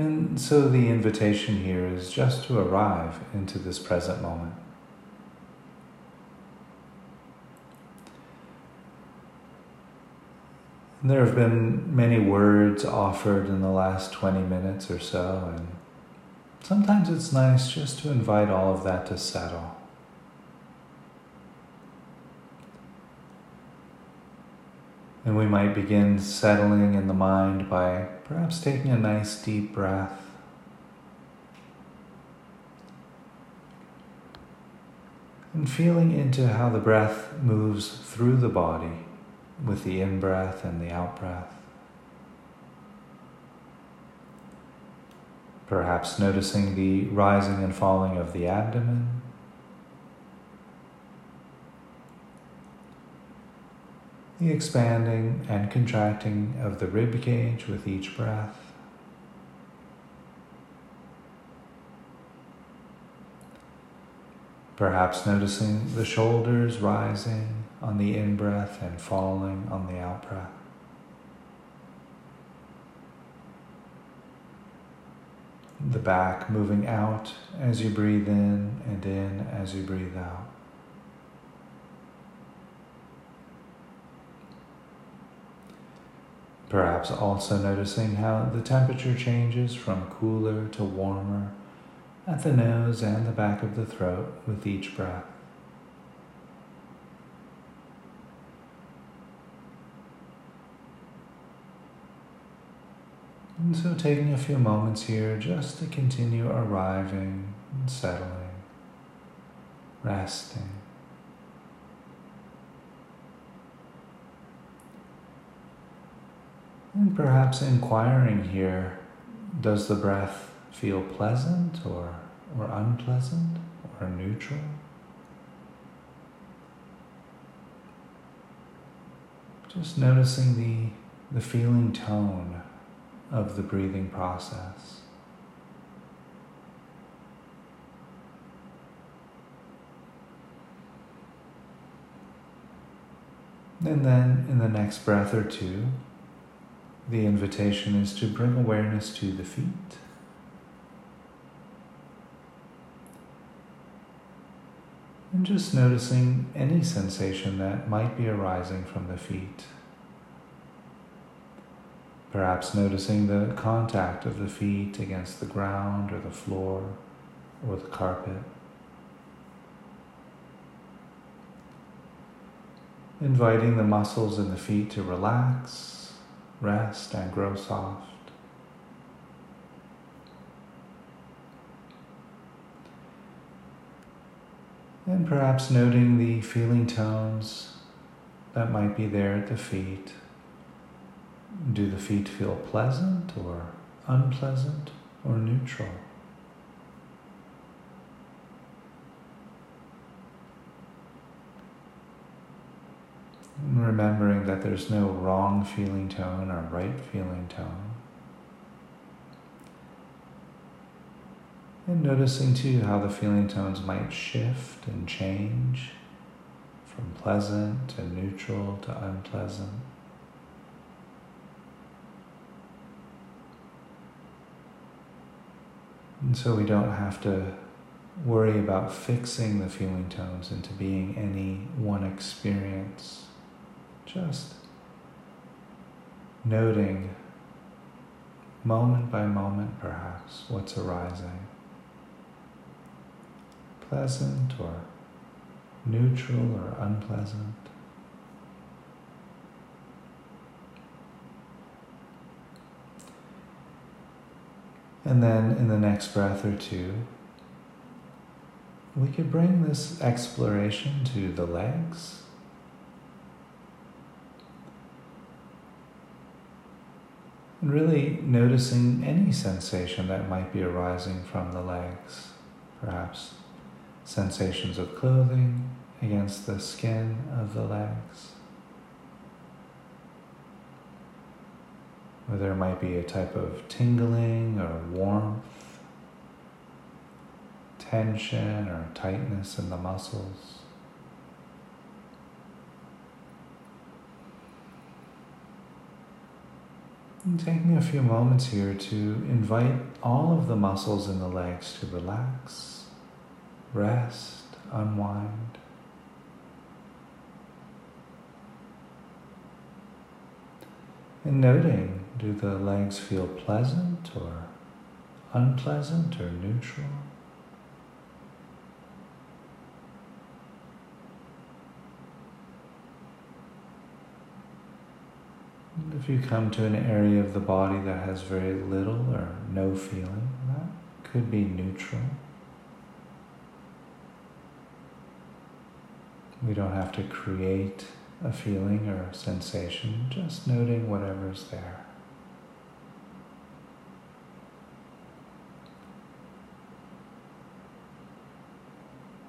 And so the invitation here is just to arrive into this present moment. There have been many words offered in the last 20 minutes or so, and sometimes it's nice just to invite all of that to settle. And we might begin settling in the mind by perhaps taking a nice deep breath. And feeling into how the breath moves through the body with the in breath and the out breath. Perhaps noticing the rising and falling of the abdomen. The expanding and contracting of the rib cage with each breath. Perhaps noticing the shoulders rising on the in breath and falling on the out breath. The back moving out as you breathe in and in as you breathe out. Perhaps also noticing how the temperature changes from cooler to warmer at the nose and the back of the throat with each breath. And so taking a few moments here just to continue arriving and settling, resting. And perhaps inquiring here, does the breath feel pleasant or, or unpleasant or neutral? Just noticing the, the feeling tone of the breathing process. And then in the next breath or two, the invitation is to bring awareness to the feet. And just noticing any sensation that might be arising from the feet. Perhaps noticing the contact of the feet against the ground or the floor or the carpet. Inviting the muscles in the feet to relax, rest, and grow soft. And perhaps noting the feeling tones that might be there at the feet. Do the feet feel pleasant or unpleasant or neutral? And remembering that there's no wrong feeling tone or right feeling tone. And noticing too how the feeling tones might shift and change from pleasant to neutral to unpleasant. And so we don't have to worry about fixing the feeling tones into being any one experience. Just noting moment by moment, perhaps, what's arising. Pleasant or neutral or unpleasant. And then in the next breath or two, we could bring this exploration to the legs. And really noticing any sensation that might be arising from the legs. Perhaps sensations of clothing against the skin of the legs. Or there might be a type of tingling or warmth, tension or tightness in the muscles. And taking a few moments here to invite all of the muscles in the legs to relax, rest, unwind. And noting, do the legs feel pleasant or unpleasant or neutral? If you come to an area of the body that has very little or no feeling, that could be neutral. We don't have to create a feeling or a sensation, just noting whatever's there.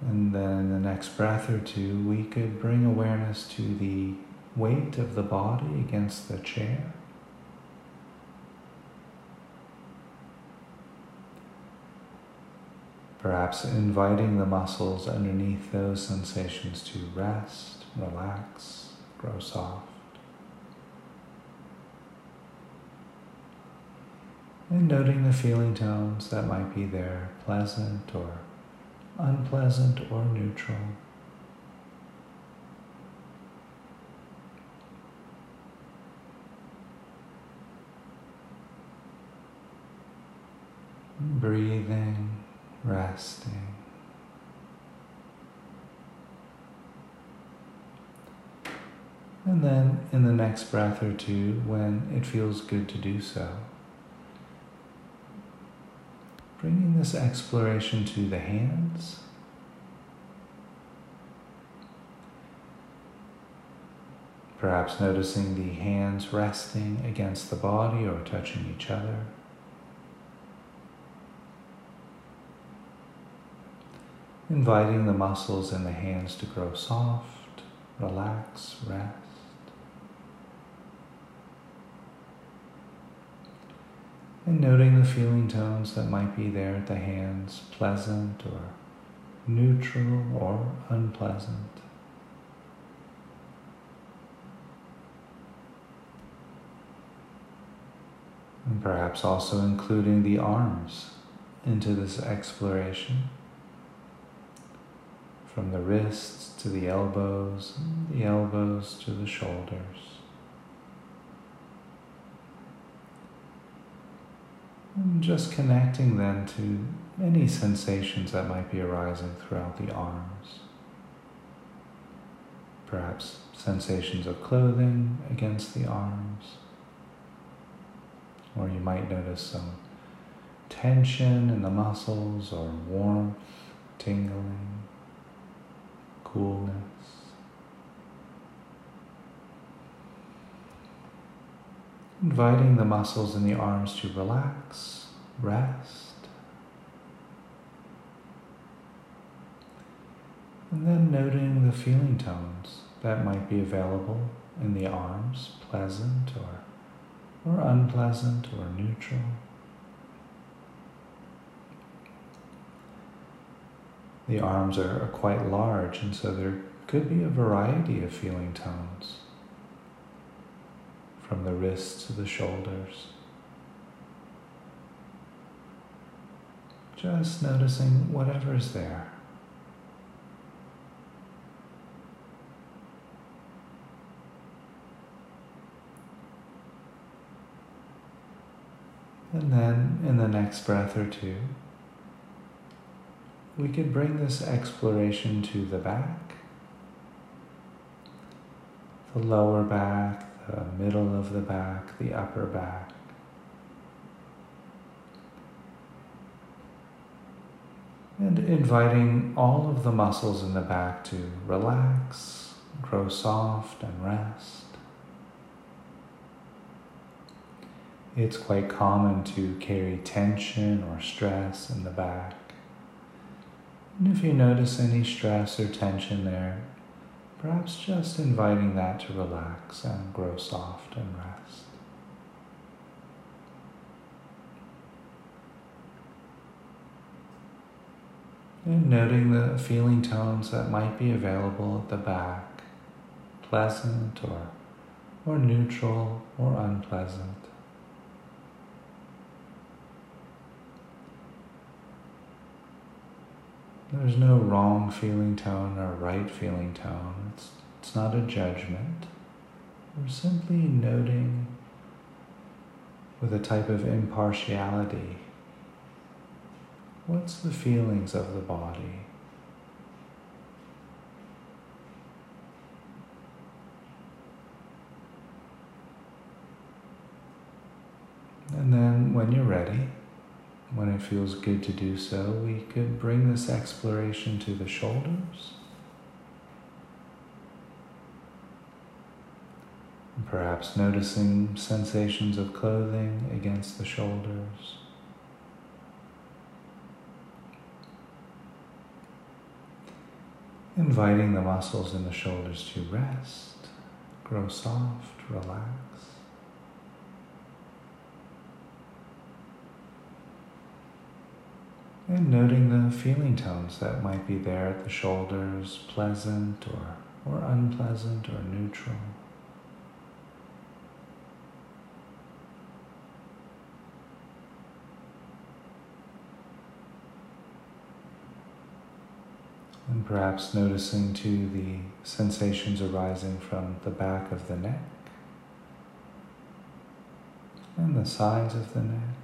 And then the next breath or two, we could bring awareness to the weight of the body against the chair. Perhaps inviting the muscles underneath those sensations to rest, relax, grow soft. And noting the feeling tones that might be there, pleasant or unpleasant or neutral. Breathing, resting. And then in the next breath or two, when it feels good to do so, bringing this exploration to the hands. Perhaps noticing the hands resting against the body or touching each other. Inviting the muscles in the hands to grow soft, relax, rest. And noting the feeling tones that might be there at the hands, pleasant or neutral or unpleasant. And perhaps also including the arms into this exploration from the wrists to the elbows, the elbows to the shoulders. And just connecting then to any sensations that might be arising throughout the arms. Perhaps sensations of clothing against the arms. Or you might notice some tension in the muscles or warmth, tingling coolness. Inviting the muscles in the arms to relax, rest. And then noting the feeling tones that might be available in the arms, pleasant or, or unpleasant or neutral. The arms are, quite large, and so there could be a variety of feeling tones from the wrists to the shoulders. Just noticing whatever is there. And then in the next breath or two, we could bring this exploration to the back, the lower back, the middle of the back, the upper back. And inviting all of the muscles in the back to relax, grow soft, and rest. It's quite common to carry tension or stress in the back. And if you notice any stress or tension there, perhaps just inviting that to relax and grow soft and rest. And noting the feeling tones that might be available at the back, pleasant or, or neutral or unpleasant. There's no wrong feeling tone or right feeling tone. It's, it's not a judgment. We're simply noting with a type of impartiality what's the feelings of the body. And then when you're ready, when it feels good to do so, we could bring this exploration to the shoulders. Perhaps noticing sensations of clothing against the shoulders. Inviting the muscles in the shoulders to rest, grow soft, relax. And noting the feeling tones that might be there at the shoulders, pleasant or, or unpleasant or neutral. And perhaps noticing too the sensations arising from the back of the neck and the sides of the neck.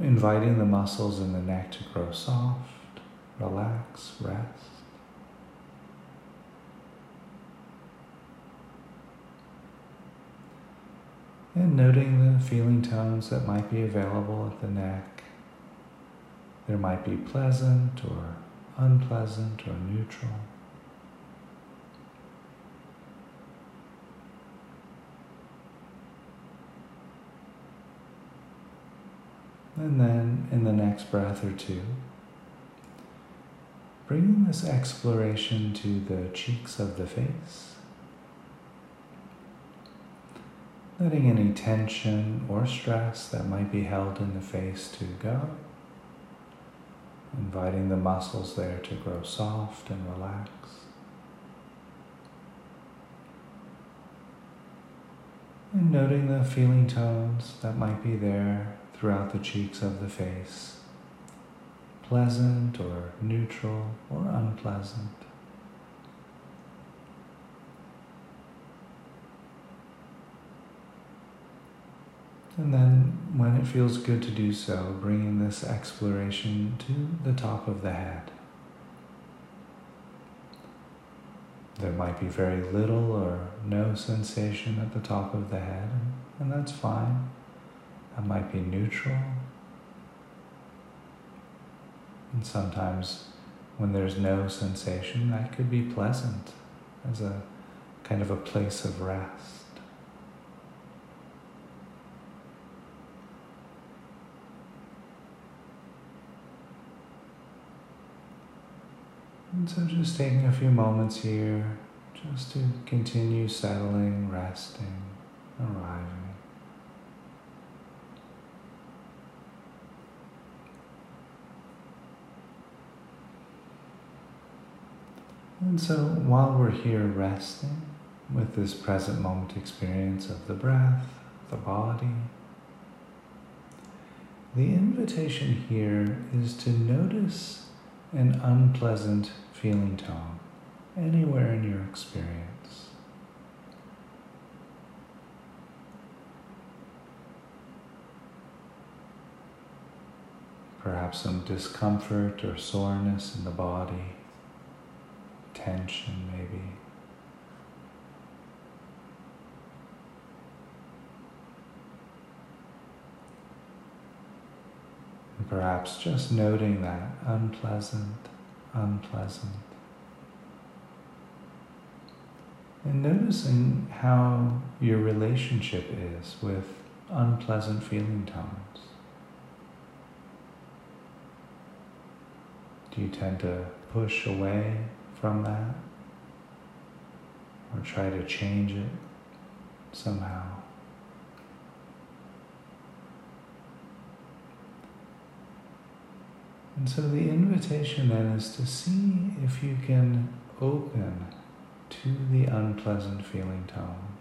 Inviting the muscles in the neck to grow soft, relax, rest. And noting the feeling tones that might be available at the neck. There might be pleasant or unpleasant or neutral. And then in the next breath or two, bringing this exploration to the cheeks of the face, letting any tension or stress that might be held in the face to go, inviting the muscles there to grow soft and relax. And noting the feeling tones that might be there throughout the cheeks of the face, pleasant or neutral or unpleasant. And then, when it feels good to do so, bringing this exploration to the top of the head. There might be very little or no sensation at the top of the head, and that's fine. That might be neutral. And sometimes when there's no sensation, that could be pleasant as a kind of a place of rest. And so just taking a few moments here just to continue settling, resting, arriving. And so while we're here resting with this present moment experience of the breath, the body, the invitation here is to notice an unpleasant feeling tone anywhere in your experience. Perhaps some discomfort or soreness in the body tension, maybe. And perhaps just noting that unpleasant, unpleasant. And noticing how your relationship is with unpleasant feeling tones. Do you tend to push away from that or try to change it somehow. And so the invitation then is to see if you can open to the unpleasant feeling tone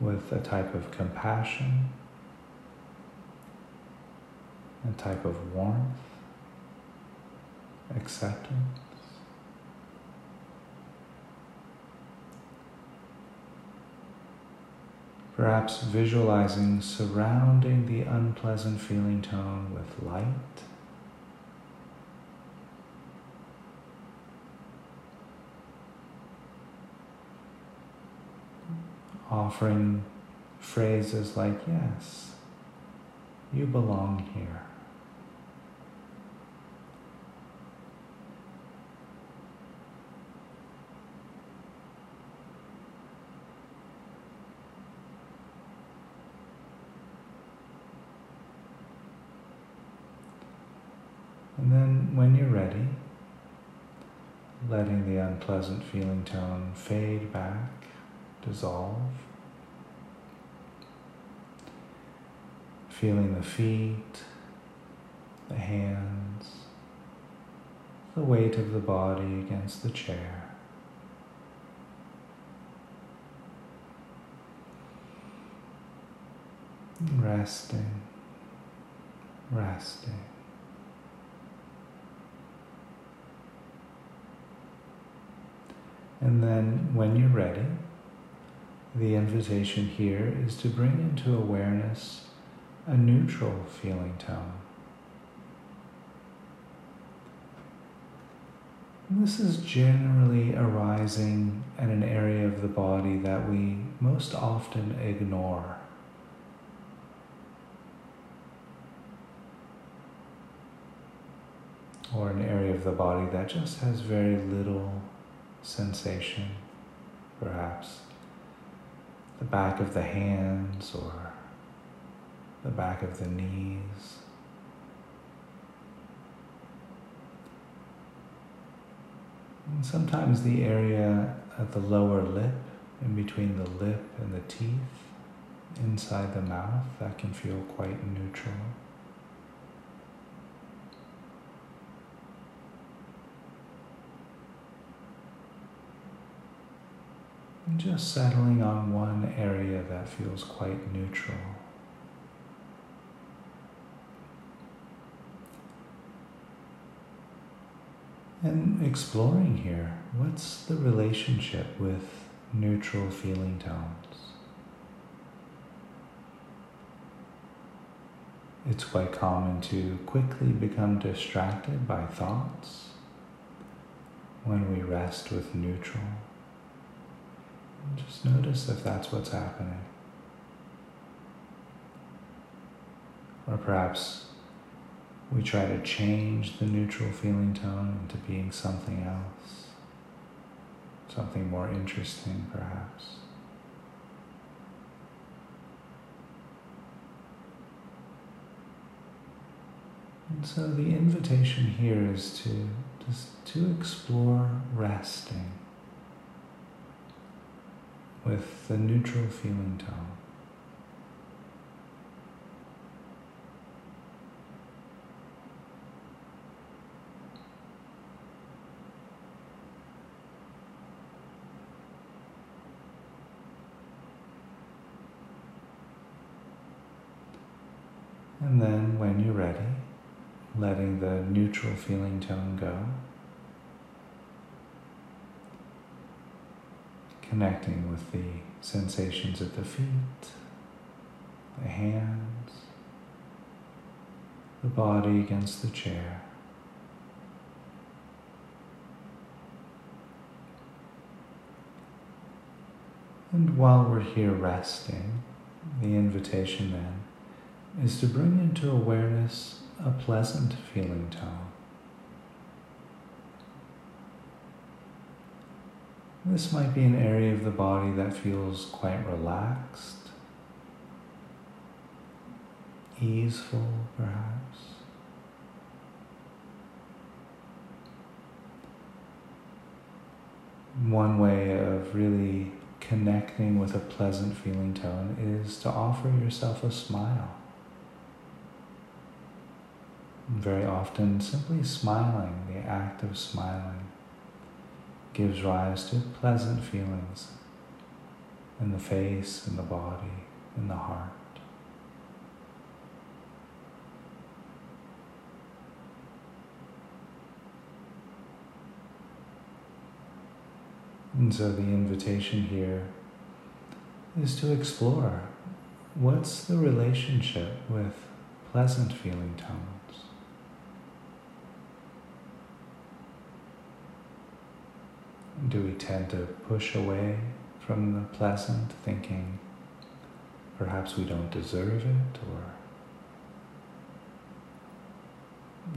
with a type of compassion, a type of warmth, acceptance. Perhaps visualizing surrounding the unpleasant feeling tone with light. Offering phrases like, Yes, you belong here. And then when you're ready, letting the unpleasant feeling tone fade back, dissolve. Feeling the feet, the hands, the weight of the body against the chair. Resting, resting. And then when you're ready, the invitation here is to bring into awareness a neutral feeling tone. This is generally arising at an area of the body that we most often ignore. Or an area of the body that just has very little sensation, perhaps the back of the hands or the back of the knees. And sometimes the area at the lower lip, in between the lip and the teeth, inside the mouth, that can feel quite neutral. And just settling on one area that feels quite neutral. And exploring here, what's the relationship with neutral feeling tones? It's quite common to quickly become distracted by thoughts when we rest with neutral. Just notice if that's what's happening. Or perhaps we try to change the neutral feeling tone into being something else, something more interesting, perhaps. And so the invitation here is to just to explore resting with the neutral feeling tone. And then when you're ready, letting the neutral feeling tone go. Connecting with the sensations at the feet, the hands, the body against the chair. And while we're here resting, the invitation then is to bring into awareness a pleasant feeling tone. This might be an area of the body that feels quite relaxed, easeful perhaps. One way of really connecting with a pleasant feeling tone is to offer yourself a smile. Very often, simply smiling, the act of smiling, gives rise to pleasant feelings in the face, in the body, in the heart. And so the invitation here is to explore what's the relationship with pleasant feeling tone? Do we tend to push away from the pleasant, thinking perhaps we don't deserve it, or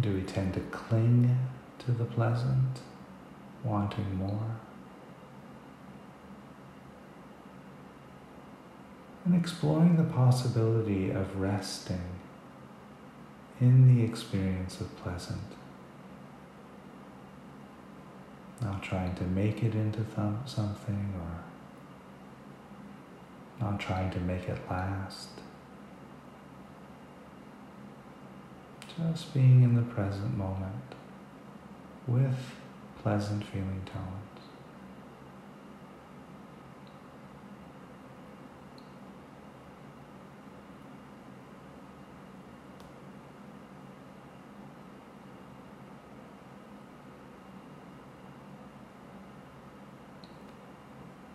do we tend to cling to the pleasant, wanting more? And exploring the possibility of resting in the experience of pleasant. Not trying to make it into th- something or not trying to make it last. Just being in the present moment with pleasant feeling tones.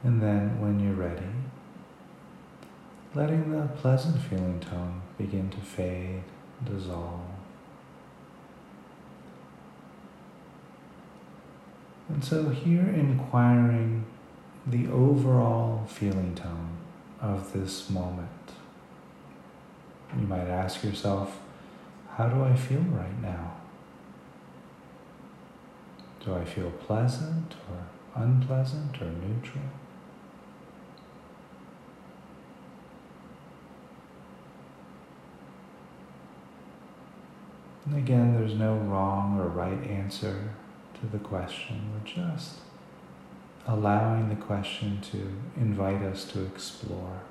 And then when you're ready, letting the pleasant feeling tone begin to fade, dissolve. And so here inquiring the overall feeling tone of this moment. You might ask yourself, how do I feel right now? Do I feel pleasant or unpleasant or neutral? And again, there's no wrong or right answer to the question. We're just allowing the question to invite us to explore.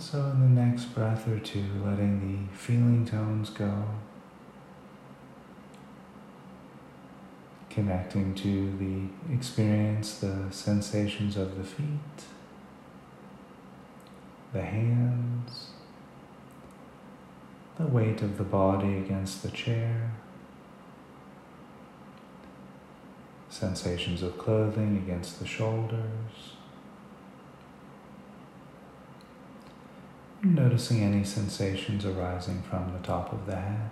So, in the next breath or two, letting the feeling tones go, connecting to the experience, the sensations of the feet, the hands, the weight of the body against the chair, sensations of clothing against the shoulders. Noticing any sensations arising from the top of the head.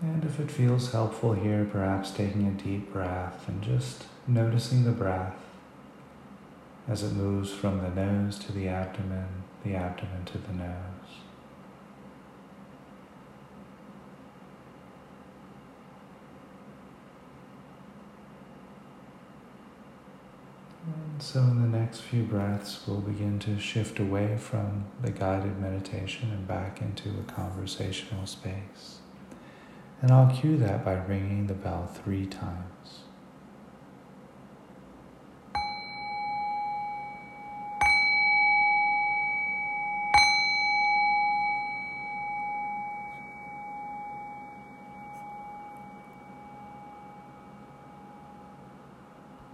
And if it feels helpful here, perhaps taking a deep breath and just noticing the breath as it moves from the nose to the abdomen, the abdomen to the nose. And so, in the next few breaths, we'll begin to shift away from the guided meditation and back into a conversational space. And I'll cue that by ringing the bell three times.